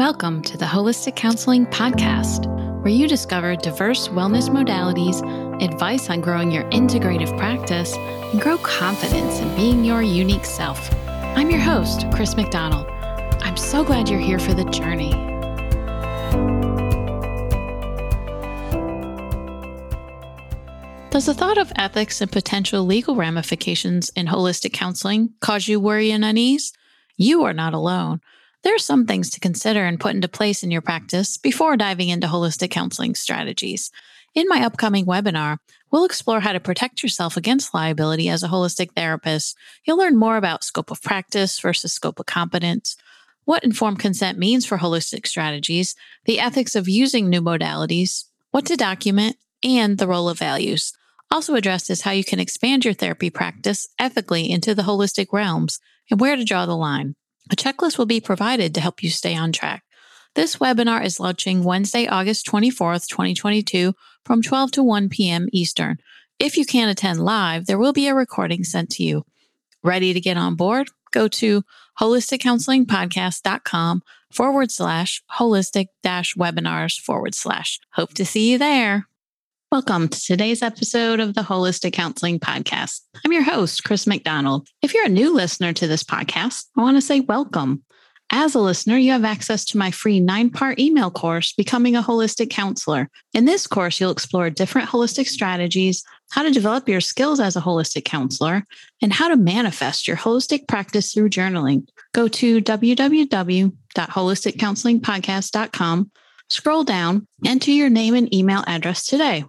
Welcome to the Holistic Counseling Podcast, where you discover diverse wellness modalities, advice on growing your integrative practice, and grow confidence in being your unique self. I'm your host, Chris McDonald. I'm so glad you're here for the journey. Does the thought of ethics and potential legal ramifications in holistic counseling cause you worry and unease? You are not alone. There are some things to consider and put into place in your practice before diving into holistic counseling strategies. In my upcoming webinar, we'll explore how to protect yourself against liability as a holistic therapist. You'll learn more about scope of practice versus scope of competence, what informed consent means for holistic strategies, the ethics of using new modalities, what to document, and the role of values. Also addressed is how you can expand your therapy practice ethically into the holistic realms and where to draw the line. A checklist will be provided to help you stay on track. This webinar is launching Wednesday, August 24th, 2022 from 12 to 1 p.m. Eastern. If you can't attend live, there will be a recording sent to you. Ready to get on board? Go to holisticcounselingpodcast.com forward slash holistic dash webinars forward slash. Hope to see you there. Welcome to today's episode of the Holistic Counseling Podcast. I'm your host, Chris McDonald. If you're a new listener to this podcast, I want to say welcome. As a listener, you have access to my free nine part email course, Becoming a Holistic Counselor. In this course, you'll explore different holistic strategies, how to develop your skills as a holistic counselor, and how to manifest your holistic practice through journaling. Go to www.holisticcounselingpodcast.com, scroll down, enter your name and email address today.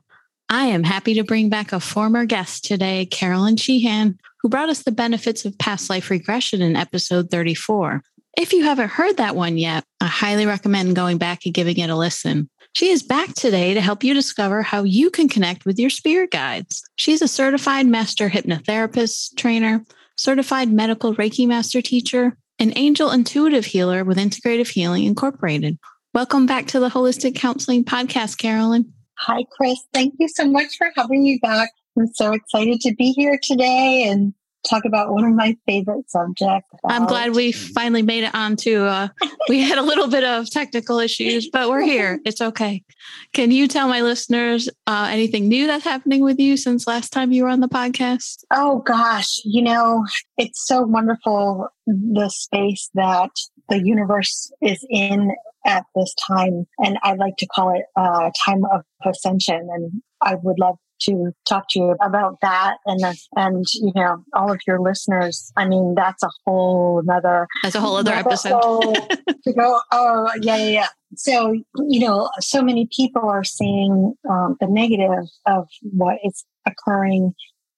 I am happy to bring back a former guest today, Carolyn Sheehan, who brought us the benefits of past life regression in episode 34. If you haven't heard that one yet, I highly recommend going back and giving it a listen. She is back today to help you discover how you can connect with your spirit guides. She's a certified master hypnotherapist trainer, certified medical Reiki master teacher, an angel intuitive healer with Integrative Healing Incorporated. Welcome back to the Holistic Counseling Podcast, Carolyn. Hi, Chris. Thank you so much for having me back. I'm so excited to be here today and talk about one of my favorite subjects. I'm glad we finally made it on to, uh, we had a little bit of technical issues, but we're here. It's okay. Can you tell my listeners uh, anything new that's happening with you since last time you were on the podcast? Oh, gosh. You know, it's so wonderful the space that the universe is in at this time. And I like to call it a time of ascension. And I would love to talk to you about that and and you know all of your listeners i mean that's a whole another that's a whole other episode to go oh yeah yeah yeah so you know so many people are seeing um, the negative of what is occurring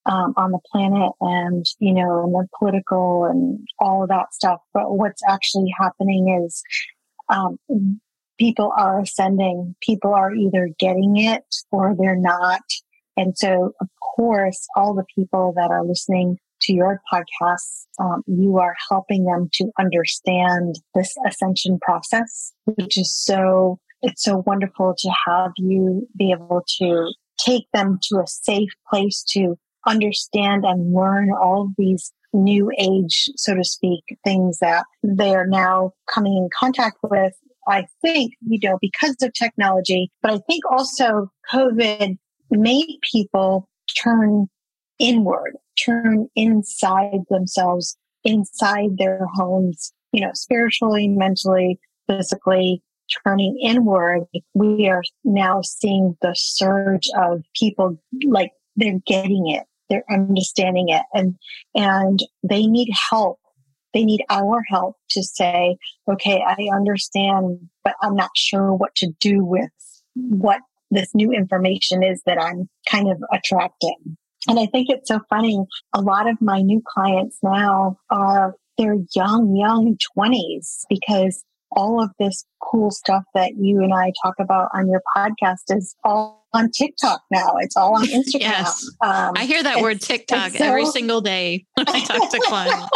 um, on the planet and you know and the political and all of that stuff but what's actually happening is um, people are ascending. People are either getting it or they're not. And so, of course, all the people that are listening to your podcast, um, you are helping them to understand this ascension process, which is so, it's so wonderful to have you be able to take them to a safe place to understand and learn all of these new age, so to speak, things that they are now coming in contact with. I think, you know, because of technology, but I think also COVID made people turn inward, turn inside themselves, inside their homes, you know, spiritually, mentally, physically, turning inward. We are now seeing the surge of people like they're getting it they're understanding it. And and they need help. They need our help to say okay i understand but i'm not sure what to do with what this new information is that i'm kind of attracting. And i think it's so funny. A lot of my new clients now are they're young young 20s because all of this cool stuff that you and I talk about on your podcast is all on TikTok now. It's all on Instagram. yes. Um, I hear that word TikTok so, every single day when I talk to clients.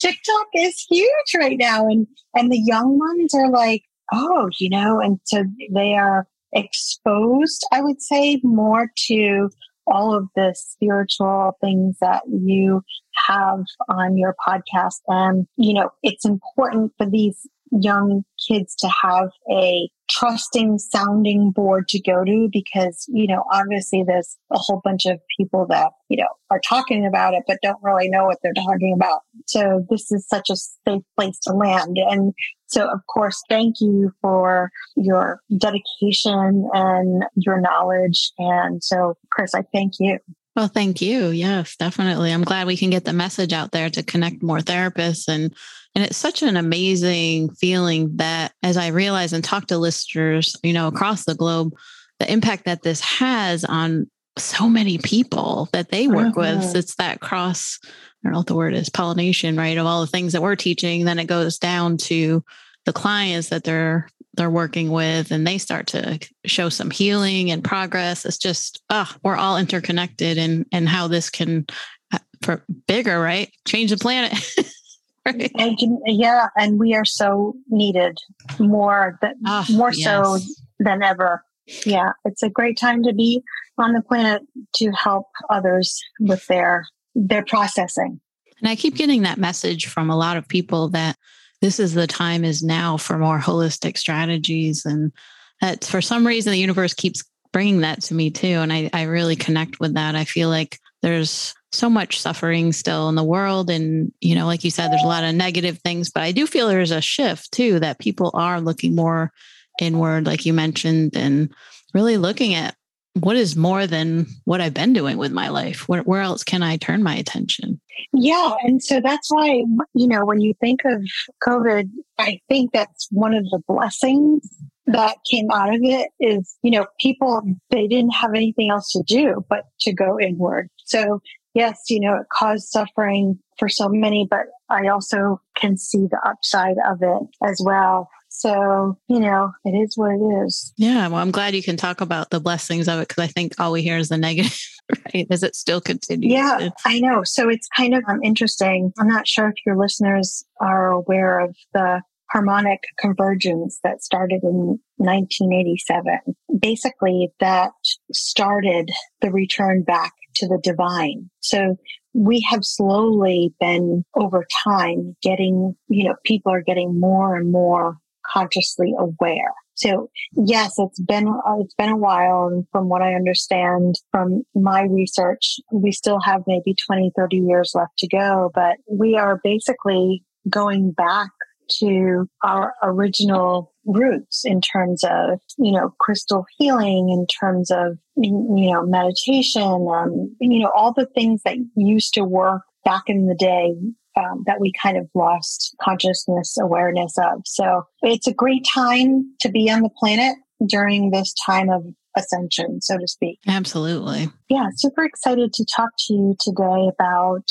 TikTok is huge right now. And, and the young ones are like, oh, you know, and so they are exposed, I would say, more to all of the spiritual things that you have on your podcast. And, you know, it's important for these young kids to have a trusting sounding board to go to because, you know, obviously there's a whole bunch of people that, you know, are talking about it, but don't really know what they're talking about. So this is such a safe place to land. And so, of course, thank you for your dedication and your knowledge. And so, Chris, I thank you. Well, thank you. Yes, definitely. I'm glad we can get the message out there to connect more therapists and and it's such an amazing feeling that as I realize and talk to listeners, you know, across the globe, the impact that this has on so many people that they work uh-huh. with. It's that cross, I don't know what the word is, pollination, right? Of all the things that we're teaching. Then it goes down to the clients that they're they're working with and they start to show some healing and progress it's just ah oh, we're all interconnected and and how this can uh, for bigger right change the planet right? yeah and we are so needed more that oh, ah, more yes. so than ever. Yeah it's a great time to be on the planet to help others with their their processing. And i keep getting that message from a lot of people that this is the time is now for more holistic strategies. And that for some reason the universe keeps bringing that to me too. And I, I really connect with that. I feel like there's so much suffering still in the world and you know like you said there's a lot of negative things but i do feel there's a shift too that people are looking more inward like you mentioned and really looking at what is more than what I've been doing with my life? Where, where else can I turn my attention? Yeah. And so that's why, you know, when you think of COVID, I think that's one of the blessings that came out of it is, you know, people, they didn't have anything else to do but to go inward. So yes, you know, it caused suffering for so many, but I also can see the upside of it as well. So, you know, it is what it is. Yeah. Well, I'm glad you can talk about the blessings of it because I think all we hear is the negative, right? As it still continues. Yeah, I know. So it's kind of um, interesting. I'm not sure if your listeners are aware of the harmonic convergence that started in 1987. Basically, that started the return back to the divine. So we have slowly been over time getting, you know, people are getting more and more consciously aware. So yes, it's been, it's been a while. And from what I understand from my research, we still have maybe 20, 30 years left to go, but we are basically going back to our original roots in terms of, you know, crystal healing, in terms of, you know, meditation, um, you know, all the things that used to work back in the day um, that we kind of lost consciousness awareness of. So it's a great time to be on the planet during this time of ascension, so to speak. Absolutely. Yeah, super excited to talk to you today about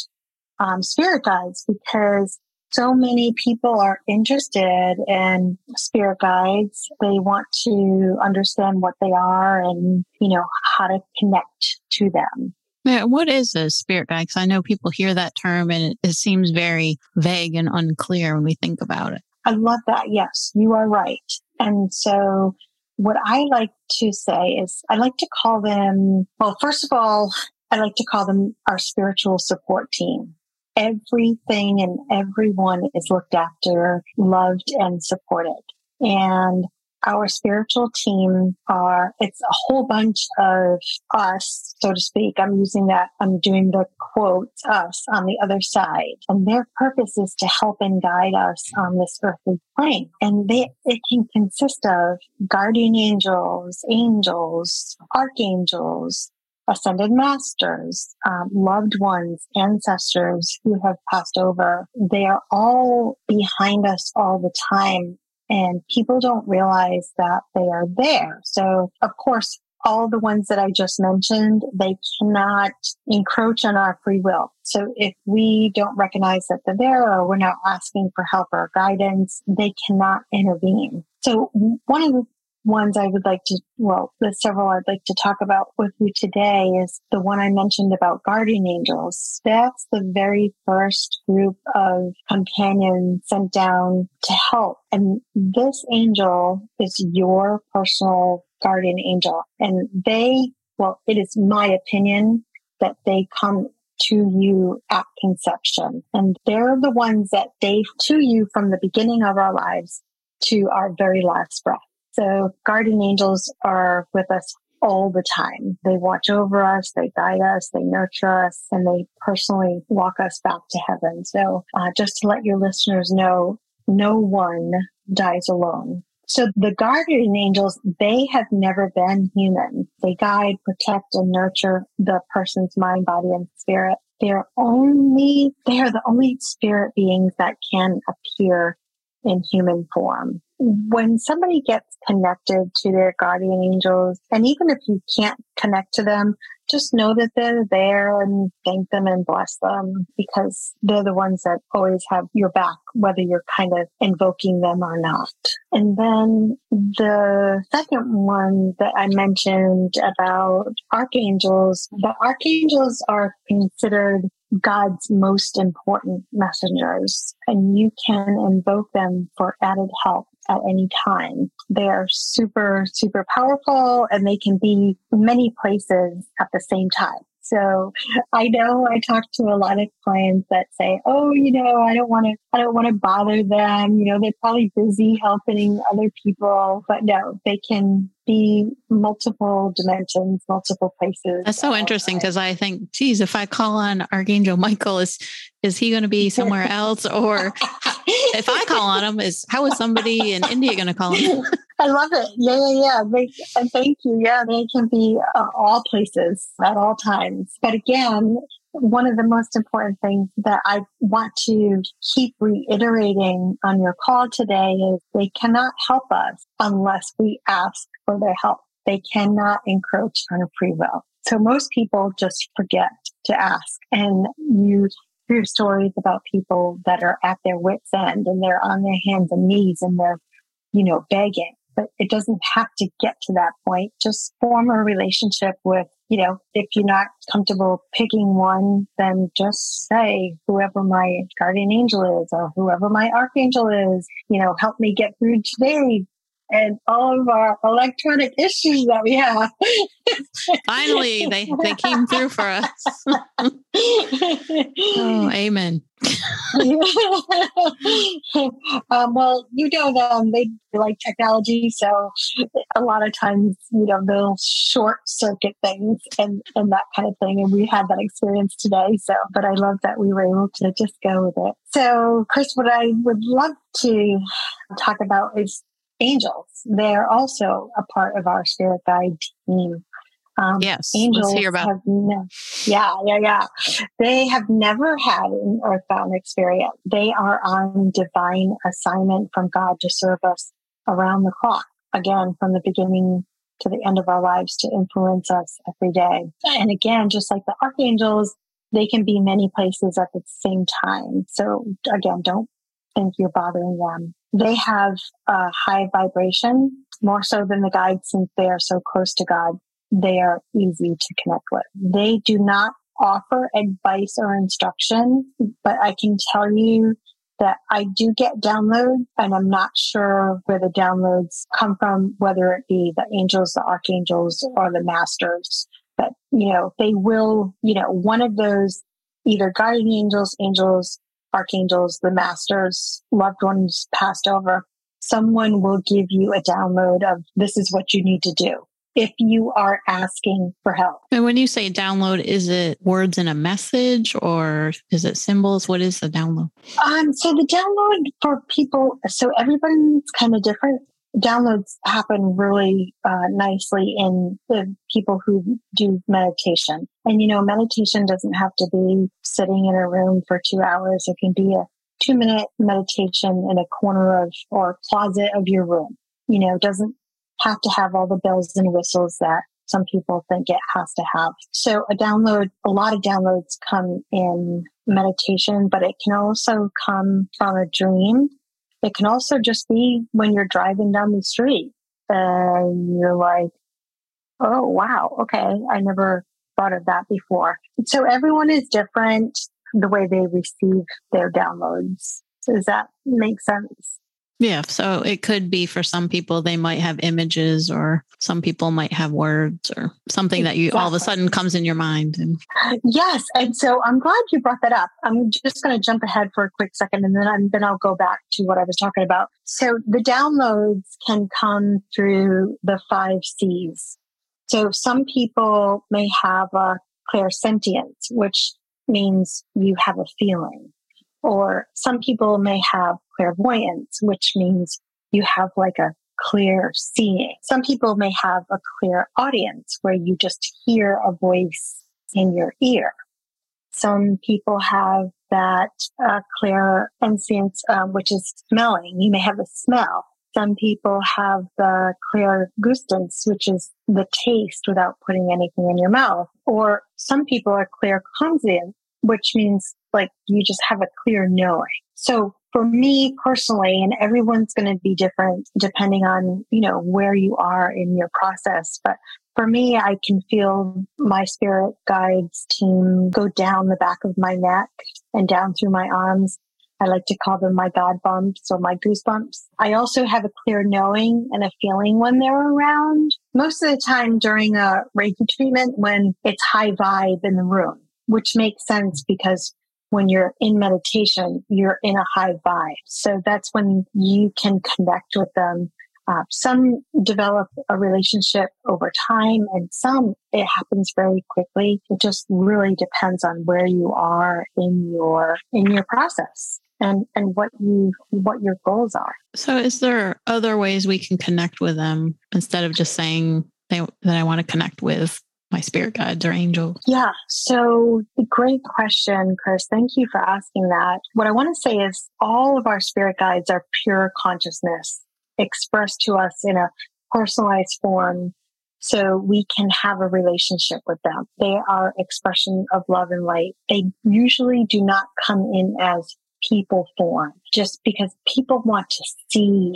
um, spirit guides because so many people are interested in spirit guides. They want to understand what they are and, you know, how to connect to them. Yeah, what is a spirit guide? Because I know people hear that term and it, it seems very vague and unclear when we think about it. I love that. Yes, you are right. And so what I like to say is I like to call them, well, first of all, I like to call them our spiritual support team. Everything and everyone is looked after, loved and supported. And our spiritual team are, it's a whole bunch of us, so to speak. I'm using that, I'm doing the quotes, us on the other side. And their purpose is to help and guide us on this earthly plane. And they, it can consist of guardian angels, angels, archangels, ascended masters, um, loved ones, ancestors who have passed over. They are all behind us all the time and people don't realize that they are there. So of course, all the ones that I just mentioned, they cannot encroach on our free will. So if we don't recognize that they're there or we're not asking for help or guidance, they cannot intervene. So one of the ones I would like to, well, the several I'd like to talk about with you today is the one I mentioned about guardian angels. That's the very first group of companions sent down to help. And this angel is your personal guardian angel. And they, well, it is my opinion that they come to you at conception. And they're the ones that gave to you from the beginning of our lives to our very last breath. So guardian angels are with us all the time. They watch over us, they guide us, they nurture us, and they personally walk us back to heaven. So uh, just to let your listeners know, no one dies alone. So the guardian angels, they have never been human. They guide, protect, and nurture the person's mind, body, and spirit. They're only, they are the only spirit beings that can appear in human form when somebody gets connected to their guardian angels, and even if you can't connect to them, just know that they're there and thank them and bless them because they're the ones that always have your back, whether you're kind of invoking them or not. And then the second one that I mentioned about archangels, the archangels are considered God's most important messengers, and you can invoke them for added help at any time. They are super, super powerful and they can be many places at the same time. So I know I talk to a lot of clients that say, "Oh, you know, I don't want to, I don't want to bother them. You know, they're probably busy helping other people." But no, they can be multiple dimensions, multiple places. That's so interesting because I think, geez, if I call on Archangel Michael, is is he going to be somewhere else? Or if I call on him, is how is somebody in India going to call him? I love it. Yeah, yeah, yeah. They, and thank you. Yeah, they can be uh, all places at all times. But again, one of the most important things that I want to keep reiterating on your call today is they cannot help us unless we ask for their help. They cannot encroach on a free will. So most people just forget to ask. And you hear stories about people that are at their wits end and they're on their hands and knees and they're, you know, begging. But it doesn't have to get to that point. Just form a relationship with, you know, if you're not comfortable picking one, then just say whoever my guardian angel is or whoever my archangel is, you know, help me get through today and all of our electronic issues that we have. Finally, they, they came through for us. oh, amen. um, well, you know, um, they like technology, so a lot of times, you know, they'll short circuit things and, and that kind of thing. And we had that experience today. So, but I love that we were able to just go with it. So, Chris, what I would love to talk about is angels. They're also a part of our spirit guide team. Um, yes, angels let's hear about. Ne- yeah, yeah, yeah. They have never had an earthbound experience. They are on divine assignment from God to serve us around the clock. Again, from the beginning to the end of our lives to influence us every day. And again, just like the archangels, they can be many places at the same time. So again, don't think you're bothering them. They have a high vibration, more so than the guides, since they are so close to God. They are easy to connect with. They do not offer advice or instruction, but I can tell you that I do get downloads and I'm not sure where the downloads come from, whether it be the angels, the archangels, or the masters. But, you know, they will, you know, one of those either guardian angels, angels, archangels, the masters, loved ones passed over, someone will give you a download of this is what you need to do if you are asking for help. And when you say download, is it words in a message or is it symbols? What is the download? Um, so the download for people, so everybody's kind of different downloads happen really uh, nicely in the people who do meditation. And, you know, meditation doesn't have to be sitting in a room for two hours. It can be a two minute meditation in a corner of or closet of your room. You know, doesn't have to have all the bells and whistles that some people think it has to have. So a download, a lot of downloads come in meditation, but it can also come from a dream it can also just be when you're driving down the street and you're like, oh, wow, okay, I never thought of that before. So everyone is different the way they receive their downloads. Does that make sense? Yeah. So it could be for some people, they might have images, or some people might have words, or something that you all of a sudden comes in your mind. And yes. And so I'm glad you brought that up. I'm just going to jump ahead for a quick second and then, I'm, then I'll go back to what I was talking about. So the downloads can come through the five C's. So some people may have a clairsentience, which means you have a feeling. Or some people may have clairvoyance, which means you have like a clear seeing. Some people may have a clairaudience where you just hear a voice in your ear. Some people have that uh, clear inscience, uh, which is smelling. You may have a smell. Some people have the clairgustance, which is the taste without putting anything in your mouth. Or some people are clear conscience, which means like you just have a clear knowing. So for me personally, and everyone's going to be different depending on, you know, where you are in your process. But for me, I can feel my spirit guides team go down the back of my neck and down through my arms. I like to call them my God bumps or my goosebumps. I also have a clear knowing and a feeling when they're around. Most of the time during a Reiki treatment when it's high vibe in the room, which makes sense because when you're in meditation, you're in a high vibe. So that's when you can connect with them. Uh, some develop a relationship over time and some it happens very quickly. It just really depends on where you are in your, in your process and, and what you, what your goals are. So is there other ways we can connect with them instead of just saying they, that I want to connect with my spirit guides or angels? Yeah. So, great question, Chris. Thank you for asking that. What I want to say is all of our spirit guides are pure consciousness expressed to us in a personalized form so we can have a relationship with them. They are expression of love and light. They usually do not come in as people form just because people want to see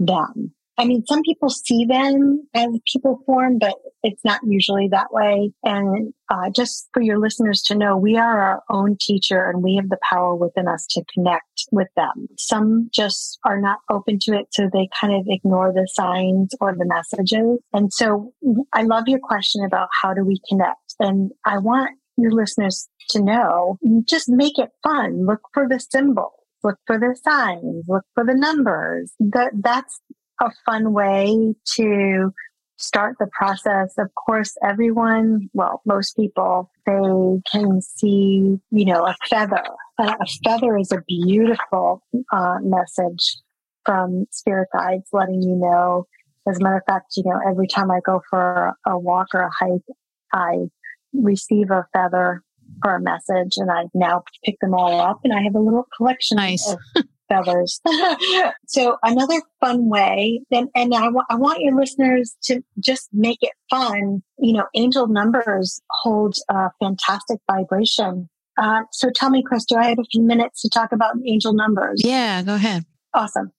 them I mean, some people see them as people form, but it's not usually that way. And uh, just for your listeners to know, we are our own teacher and we have the power within us to connect with them. Some just are not open to it, so they kind of ignore the signs or the messages. And so I love your question about how do we connect? And I want your listeners to know, just make it fun. Look for the symbols look for the signs, look for the numbers. That that's a fun way to start the process. Of course, everyone, well, most people, they can see, you know, a feather. Uh, a feather is a beautiful uh, message from spirit guides letting you know. As a matter of fact, you know, every time I go for a walk or a hike, I receive a feather for a message and I now pick them all up and I have a little collection nice. of feathers. so another fun way, and, and I, w- I want your listeners to just make it fun. You know, angel numbers hold a fantastic vibration. Uh, so tell me, Chris, do I have a few minutes to talk about angel numbers? Yeah, go ahead. Awesome.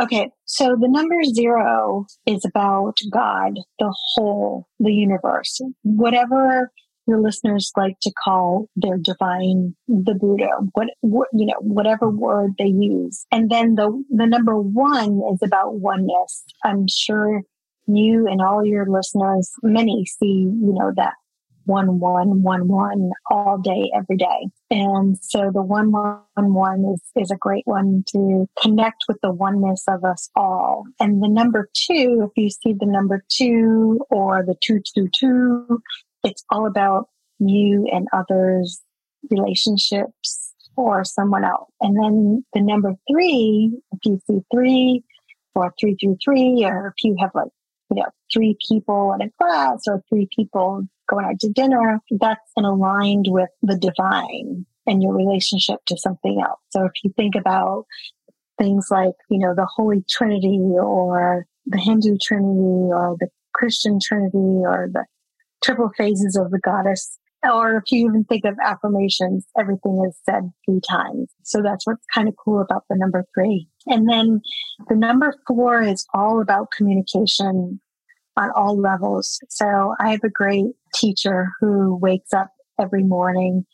Okay. So the number zero is about God, the whole, the universe, whatever your listeners like to call their divine the Buddha, what, what, you know, whatever word they use. And then the the number one is about oneness. I'm sure you and all your listeners, many see, you know, that one one one one all day every day and so the one one one is is a great one to connect with the oneness of us all and the number two if you see the number two or the two two two it's all about you and others, relationships, or someone else. And then the number three, if you see three or three through three, or if you have like, you know, three people in a class or three people going out to dinner, that's aligned with the divine and your relationship to something else. So if you think about things like, you know, the Holy Trinity or the Hindu Trinity or the Christian Trinity or the triple phases of the goddess. Or if you even think of affirmations, everything is said three times. So that's what's kind of cool about the number three. And then the number four is all about communication on all levels. So I have a great teacher who wakes up every morning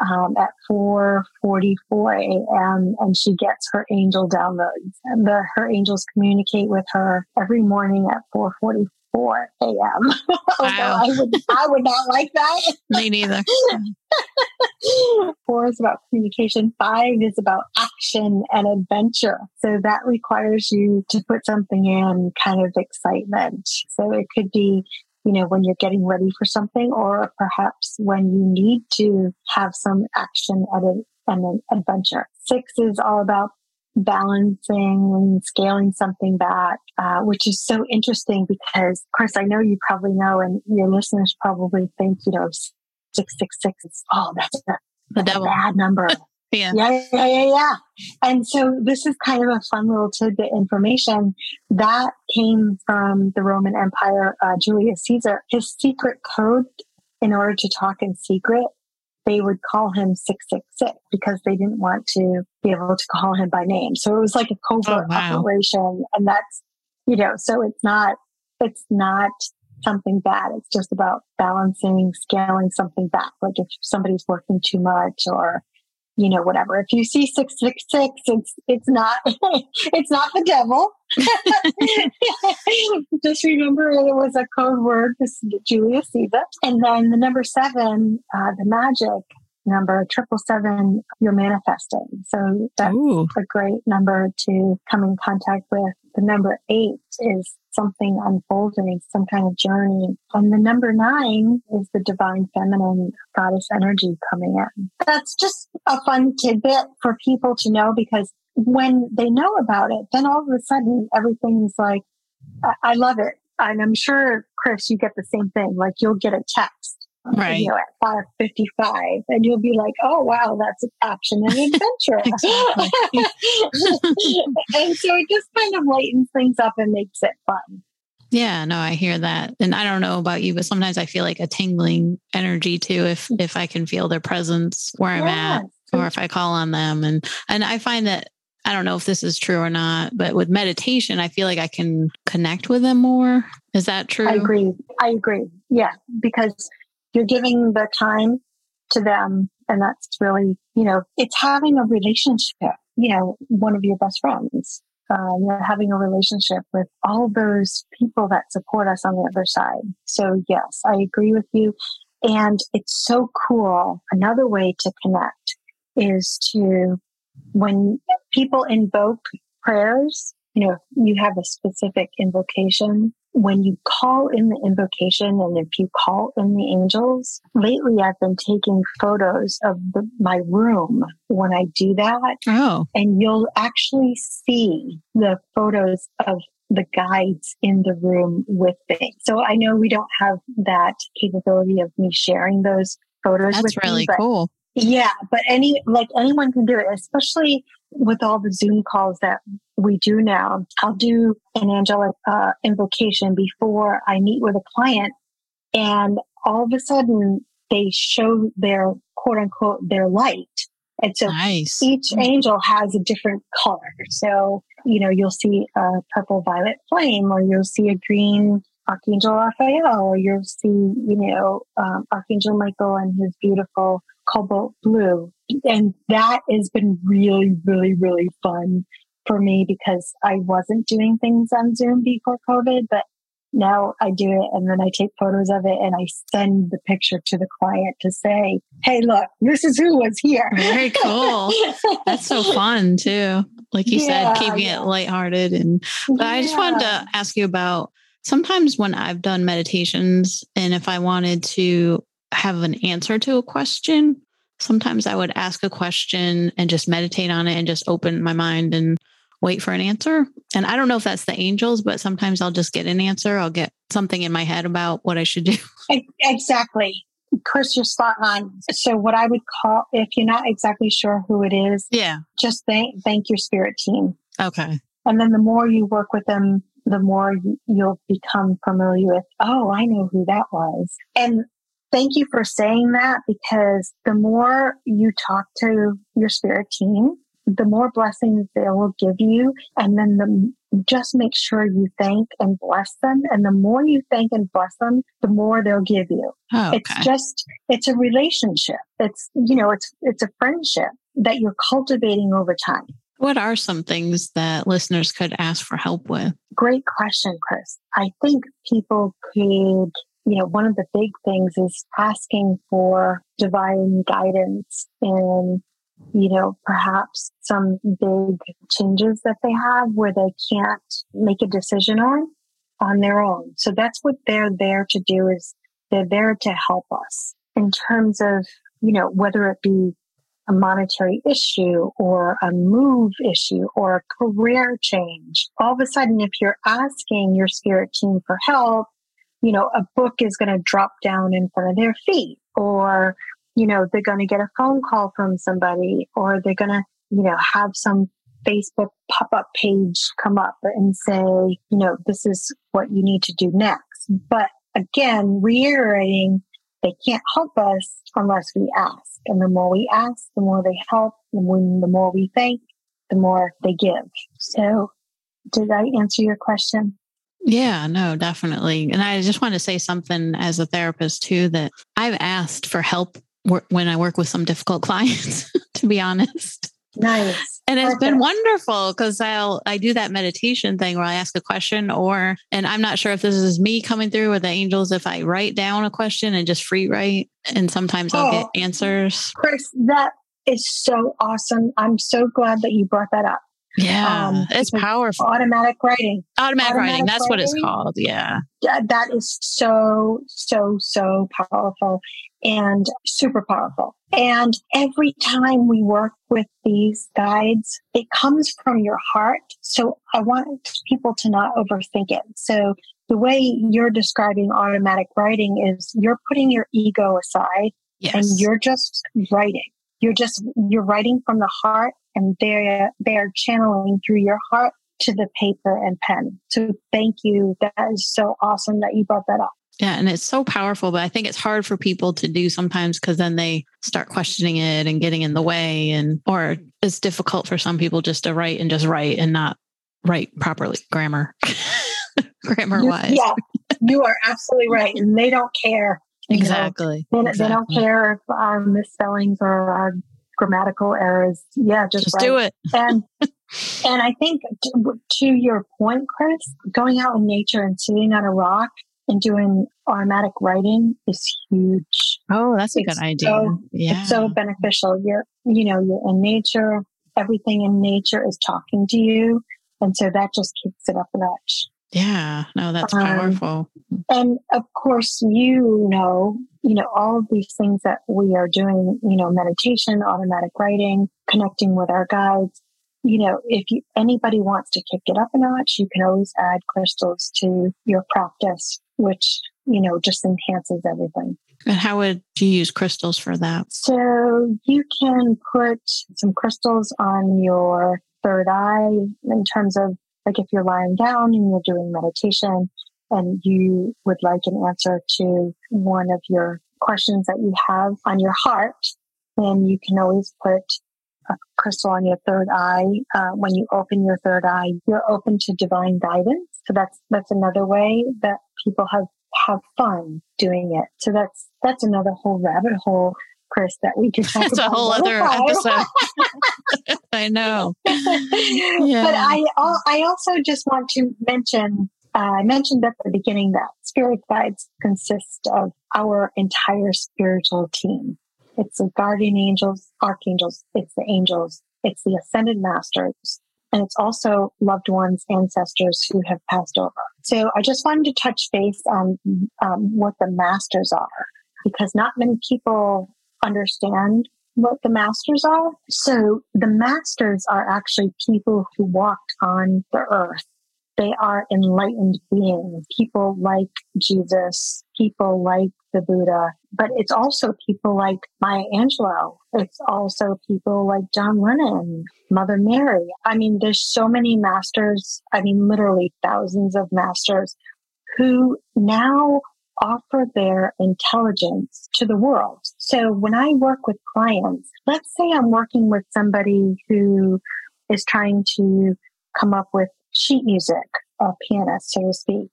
um, at 4:44 a.m. and she gets her angel downloads. And the, her angels communicate with her every morning at 4:44 4 a.m. Wow. I would, I would not like that. Me neither. Four is about communication. Five is about action and adventure. So that requires you to put something in kind of excitement. So it could be, you know, when you're getting ready for something, or perhaps when you need to have some action and an adventure. Six is all about balancing and scaling something back, uh, which is so interesting because, of course, I know you probably know, and your listeners probably think, you know, 666 is, oh, that's a, the devil. bad number. yeah. yeah. Yeah, yeah, yeah, And so this is kind of a fun little tidbit information that came from the Roman Empire, uh, Julius Caesar. His secret code in order to talk in secret they would call him 666 because they didn't want to be able to call him by name. So it was like a covert oh, wow. operation. And that's, you know, so it's not, it's not something bad. It's just about balancing, scaling something back. Like if somebody's working too much or you know, whatever. If you see 666, it's, it's not, it's not the devil. Just remember it was a code word, this Julius Caesar. And then the number seven, uh, the magic number, triple seven, you're manifesting. So that's Ooh. a great number to come in contact with. The number eight is something unfolding, some kind of journey. And the number nine is the divine feminine goddess energy coming in. That's just a fun tidbit for people to know because when they know about it, then all of a sudden everything's like, I, I love it. And I'm sure, Chris, you get the same thing. Like you'll get a text right. you know, at 555 and you'll be like, oh, wow, that's an action and adventure. and so it just kind of lightens things up and makes it fun. Yeah, no, I hear that. And I don't know about you, but sometimes I feel like a tingling energy too if mm. if I can feel their presence where I'm yes. at or if I call on them and and I find that I don't know if this is true or not, but with meditation, I feel like I can connect with them more. Is that true? I agree. I agree. Yeah, because you're giving the time to them. And that's really, you know, it's having a relationship, you know, one of your best friends. Uh, you know, having a relationship with all those people that support us on the other side. So yes, I agree with you. And it's so cool. Another way to connect is to when people invoke prayers, you know, you have a specific invocation when you call in the invocation and if you call in the angels, lately I've been taking photos of the, my room when I do that. Oh. And you'll actually see the photos of the guides in the room with me. So I know we don't have that capability of me sharing those photos That's really me, cool. Yeah, but any like anyone can do it, especially with all the Zoom calls that we do now. I'll do an angelic uh, invocation before I meet with a client, and all of a sudden they show their quote unquote their light. And so nice. each angel has a different color. So, you know, you'll see a purple violet flame, or you'll see a green Archangel Raphael, or you'll see, you know, um, Archangel Michael and his beautiful cobalt blue. And that has been really, really, really fun for me because I wasn't doing things on Zoom before COVID, but now I do it and then I take photos of it and I send the picture to the client to say, Hey, look, this is who was here. Very cool. That's so fun too. Like you yeah, said, keeping yeah. it lighthearted. And, but yeah. I just wanted to ask you about sometimes when I've done meditations and if I wanted to have an answer to a question. Sometimes I would ask a question and just meditate on it and just open my mind and wait for an answer. And I don't know if that's the angels, but sometimes I'll just get an answer. I'll get something in my head about what I should do. Exactly. Chris, you're spot on. So what I would call, if you're not exactly sure who it is, yeah, just thank, thank your spirit team. Okay. And then the more you work with them, the more you'll become familiar with, oh, I know who that was. And Thank you for saying that because the more you talk to your spirit team, the more blessings they will give you. And then the, just make sure you thank and bless them. And the more you thank and bless them, the more they'll give you. Oh, okay. It's just, it's a relationship. It's, you know, it's, it's a friendship that you're cultivating over time. What are some things that listeners could ask for help with? Great question, Chris. I think people could, you know, one of the big things is asking for divine guidance in, you know, perhaps some big changes that they have where they can't make a decision on on their own. So that's what they're there to do is they're there to help us in terms of, you know, whether it be a monetary issue or a move issue or a career change. All of a sudden, if you're asking your spirit team for help, you know, a book is going to drop down in front of their feet or, you know, they're going to get a phone call from somebody or they're going to, you know, have some Facebook pop up page come up and say, you know, this is what you need to do next. But again, reiterating they can't help us unless we ask. And the more we ask, the more they help. And when the more we thank, the more they give. So did I answer your question? Yeah, no, definitely. And I just want to say something as a therapist too that I've asked for help when I work with some difficult clients, to be honest. Nice. And it's Perfect. been wonderful because I'll I do that meditation thing where I ask a question or and I'm not sure if this is me coming through with the angels if I write down a question and just free write and sometimes oh, I'll get oh, answers. Chris, that is so awesome. I'm so glad that you brought that up. Yeah, um, it's powerful. Automatic writing. Automatic, automatic writing. That's writing, what it's called. Yeah. That is so, so, so powerful and super powerful. And every time we work with these guides, it comes from your heart. So I want people to not overthink it. So the way you're describing automatic writing is you're putting your ego aside yes. and you're just writing. You're just, you're writing from the heart and they're, they're channeling through your heart to the paper and pen. So thank you. That is so awesome that you brought that up. Yeah, and it's so powerful, but I think it's hard for people to do sometimes because then they start questioning it and getting in the way and or it's difficult for some people just to write and just write and not write properly grammar grammar wise. Yeah. You are absolutely right. And they don't care. Exactly. Know, they, exactly. they don't care if our misspellings or our grammatical errors. Yeah, just, just do it. and and I think to, to your point, Chris, going out in nature and sitting on a rock and doing automatic writing is huge. Oh, that's a it's good idea. So, yeah. It's so beneficial. You're, you know, you're in nature. Everything in nature is talking to you. And so that just kicks it up a notch. Yeah, no, that's um, powerful. And of course, you know, you know, all of these things that we are doing, you know, meditation, automatic writing, connecting with our guides, you know, if you, anybody wants to kick it up a notch, you can always add crystals to your practice, which, you know, just enhances everything. And how would you use crystals for that? So you can put some crystals on your third eye in terms of like if you're lying down and you're doing meditation and you would like an answer to one of your questions that you have on your heart, then you can always put a crystal on your third eye. Uh, when you open your third eye, you're open to divine guidance. So that's that's another way that people have have fun doing it. So that's that's another whole rabbit hole, Chris, that we could talk that's about. a whole other episode. I know. Yeah. But I I also just want to mention uh, I mentioned at the beginning that spirit guides consist of our entire spiritual team. It's the guardian angels, archangels, it's the angels, it's the ascended masters, and it's also loved ones, ancestors who have passed over. So I just wanted to touch base on um, what the masters are, because not many people understand what the masters are. So the masters are actually people who walked on the earth they are enlightened beings, people like Jesus, people like the Buddha, but it's also people like Maya Angelou. It's also people like John Lennon, Mother Mary. I mean, there's so many masters. I mean, literally thousands of masters who now offer their intelligence to the world. So when I work with clients, let's say I'm working with somebody who is trying to come up with sheet music, a pianist, so to speak.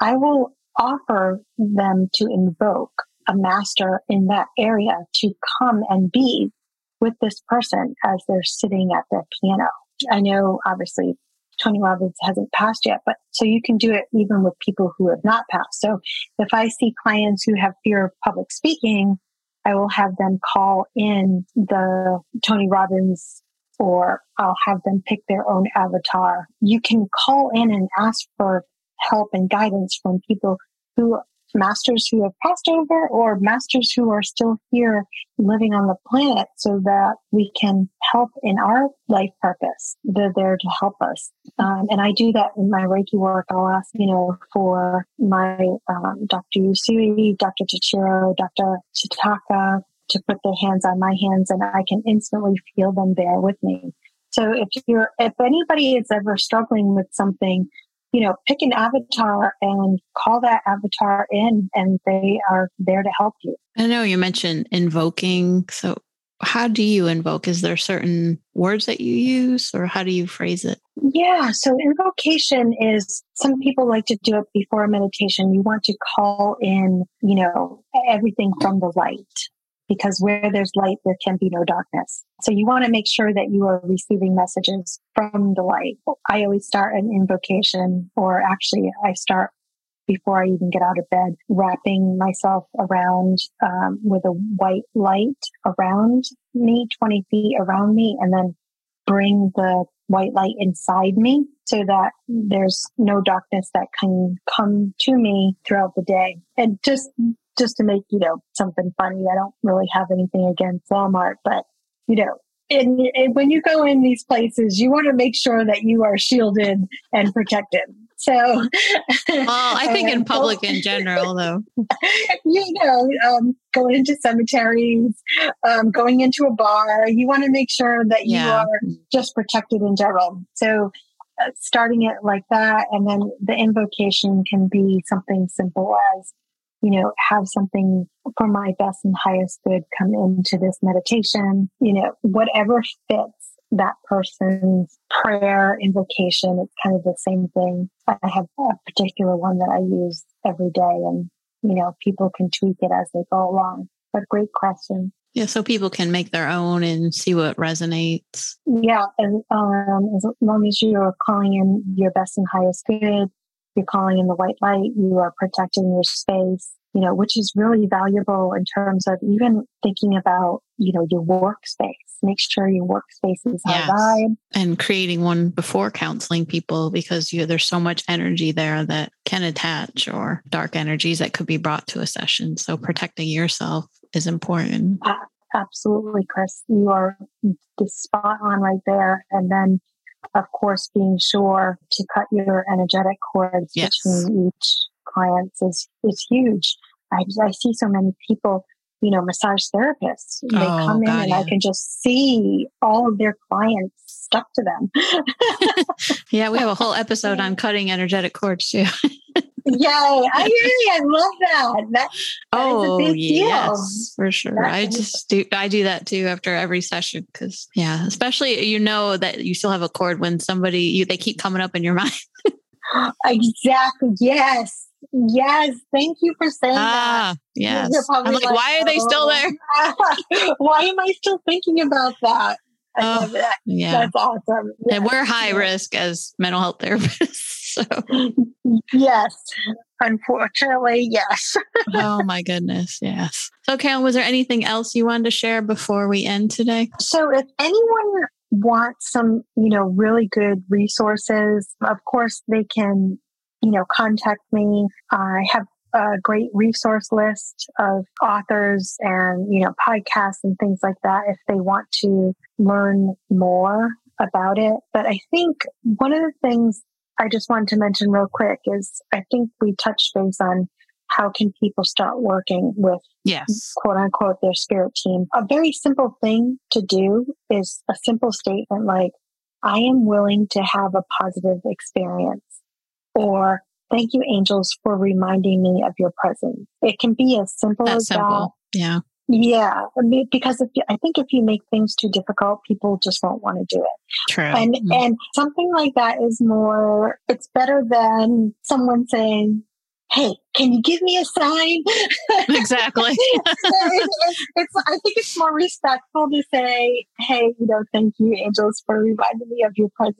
I will offer them to invoke a master in that area to come and be with this person as they're sitting at their piano. I know obviously Tony Robbins hasn't passed yet, but so you can do it even with people who have not passed. So if I see clients who have fear of public speaking, I will have them call in the Tony Robbins or I'll have them pick their own avatar. You can call in and ask for help and guidance from people who masters who have passed over or masters who are still here living on the planet so that we can help in our life purpose. They're there to help us. Um, and I do that in my Reiki work. I'll ask, you know, for my um, Dr. Usui, Dr. Tachiro, Dr. Chitaka to put their hands on my hands and I can instantly feel them there with me. So if you're, if anybody is ever struggling with something, you know, pick an avatar and call that avatar in and they are there to help you. I know you mentioned invoking. So how do you invoke? Is there certain words that you use or how do you phrase it? Yeah. So invocation is some people like to do it before meditation. You want to call in, you know, everything from the light because where there's light, there can be no darkness. So you want to make sure that you are receiving messages from the light. I always start an invocation, or actually, I start before I even get out of bed, wrapping myself around um, with a white light around me, 20 feet around me, and then bring the white light inside me so that there's no darkness that can come to me throughout the day. And just just to make, you know, something funny. I don't really have anything against Walmart, but, you know, and, and when you go in these places, you want to make sure that you are shielded and protected. So, well, I think in public in general, though, you know, um, going into cemeteries, um, going into a bar, you want to make sure that you yeah. are just protected in general. So, uh, starting it like that, and then the invocation can be something simple as you know, have something for my best and highest good come into this meditation, you know, whatever fits that person's prayer invocation. It's kind of the same thing. I have a particular one that I use every day and, you know, people can tweak it as they go along. But great question. Yeah, so people can make their own and see what resonates. Yeah, and um, as long as you're calling in your best and highest good, you're calling in the white light, you are protecting your space, you know, which is really valuable in terms of even thinking about, you know, your workspace. Make sure your workspace is yes. vibe. And creating one before counseling people because you, there's so much energy there that can attach or dark energies that could be brought to a session. So protecting yourself is important. Uh, absolutely, Chris. You are the spot on right there. And then of course, being sure to cut your energetic cords yes. between each client is, is huge. I, I see so many people, you know, massage therapists. They oh, come in and yeah. I can just see all of their clients stuck to them. yeah, we have a whole episode on cutting energetic cords too. Yay! I really, I love that. That, that oh yes, for sure. That I just do. I do that too after every session because yeah, especially you know that you still have a cord when somebody you they keep coming up in your mind. exactly. Yes. Yes, thank you for saying ah, that. Yes. I'm like, like, why are they still there? why am I still thinking about that? I oh, that. Yeah. That's awesome. Yes. And we're high risk as mental health therapists. So yes, unfortunately, yes. oh my goodness, yes. So, Carol, was there anything else you wanted to share before we end today? So, if anyone wants some, you know, really good resources, of course they can, you know, contact me. I have a great resource list of authors and you know podcasts and things like that if they want to learn more about it. But i think one of the things I just wanted to mention real quick is I think we touched base on how can people start working with yes. quote unquote their spirit team. A very simple thing to do is a simple statement like i am willing to have a positive experience or Thank you, angels, for reminding me of your presence. It can be as simple That's as that. Yeah. Yeah, because if you, I think if you make things too difficult, people just won't want to do it. True. And Mm. and something like that is more. It's better than someone saying, "Hey, can you give me a sign?" exactly. it's, it's, I think it's more respectful to say, "Hey, you know, thank you, angels, for reminding me of your presence."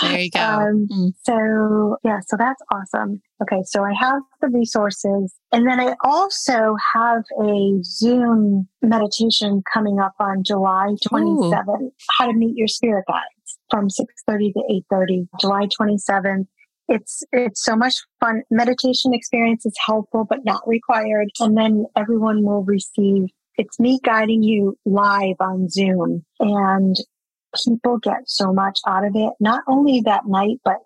There you go. Um, Mm. so yeah, so that's awesome. Okay, so I have the resources, and then I also have a Zoom meditation coming up on July twenty seventh. How to meet your spirit guides from six thirty to eight thirty, July twenty seventh. It's it's so much fun. Meditation experience is helpful but not required, and then everyone will receive. It's me guiding you live on Zoom, and people get so much out of it. Not only that night, but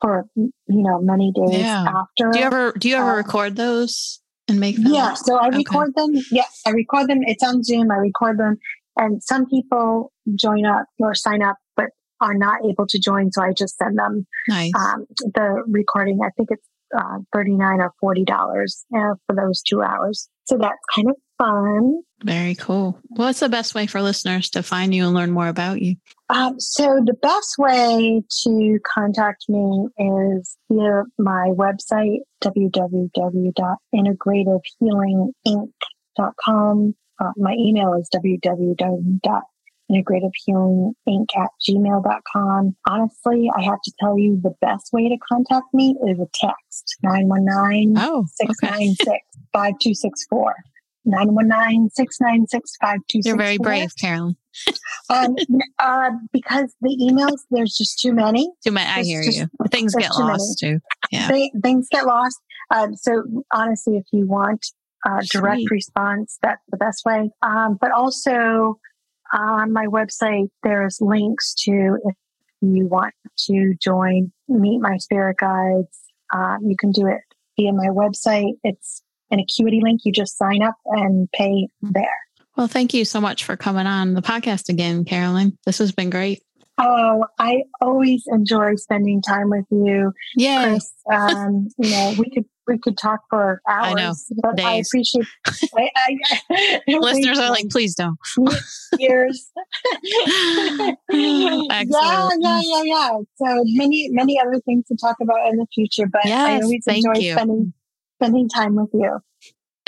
for you know many days Yeah. after. Do you ever do you ever uh, record those and make them? Yeah, so I Okay. record them. Yes, I record them. It's on Zoom. I record them, and some people join up or sign up, but are not able to join. So I just send them Nice. um, the recording. I think it's uh, thirty nine or forty dollars uh, for those two hours. So that's kind of fun. Very cool. What's the best way for listeners to find you and learn more about you? Um, so the best way to contact me is via my website, www.integrativehealinginc.com. Uh, my email is www.integrativehealinginc at gmail.com. Honestly, I have to tell you the best way to contact me is a text, 919 Oh, okay. 696 5264. 919 696 5264. You're very brave, Carolyn. Um, uh, because the emails, there's just too many. Too many. I hear just- you. Things get too many. lost too. Yeah. They, things get lost. Um, so honestly, if you want uh, direct response, that's the best way. Um, but also on my website, there's links to if you want to join, meet my spirit guides. Um, you can do it via my website. It's an acuity link. You just sign up and pay there. Well, thank you so much for coming on the podcast again, Carolyn. This has been great. Oh, I always enjoy spending time with you. Yay. Chris. Um, you know, we could we could talk for hours, I know, but I appreciate. I, I, Listeners are like, please don't. years. yeah, yeah, yeah, yeah. So many, many other things to talk about in the future, but I Yes, always thank enjoy you. spending spending time with you.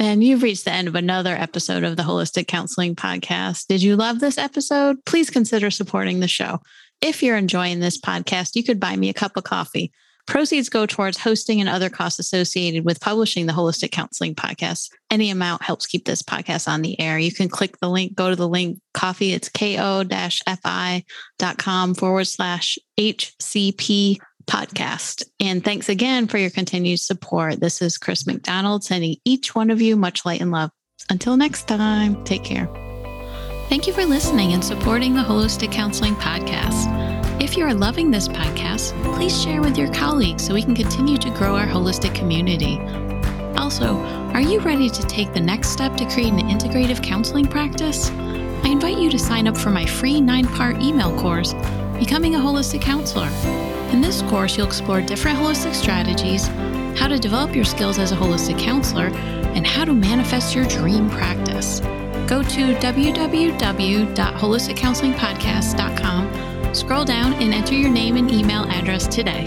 And you've reached the end of another episode of the Holistic Counseling Podcast. Did you love this episode? Please consider supporting the show. If you're enjoying this podcast, you could buy me a cup of coffee. Proceeds go towards hosting and other costs associated with publishing the Holistic Counseling Podcast. Any amount helps keep this podcast on the air. You can click the link, go to the link, coffee. It's ko-fi.com forward slash HCP podcast. And thanks again for your continued support. This is Chris McDonald sending each one of you much light and love. Until next time, take care. Thank you for listening and supporting the Holistic Counseling Podcast. If you are loving this podcast, please share with your colleagues so we can continue to grow our holistic community. Also, are you ready to take the next step to create an integrative counseling practice? I invite you to sign up for my free nine part email course, Becoming a Holistic Counselor. In this course, you'll explore different holistic strategies, how to develop your skills as a holistic counselor, and how to manifest your dream practice. Go to www.holisticcounselingpodcast.com, scroll down, and enter your name and email address today.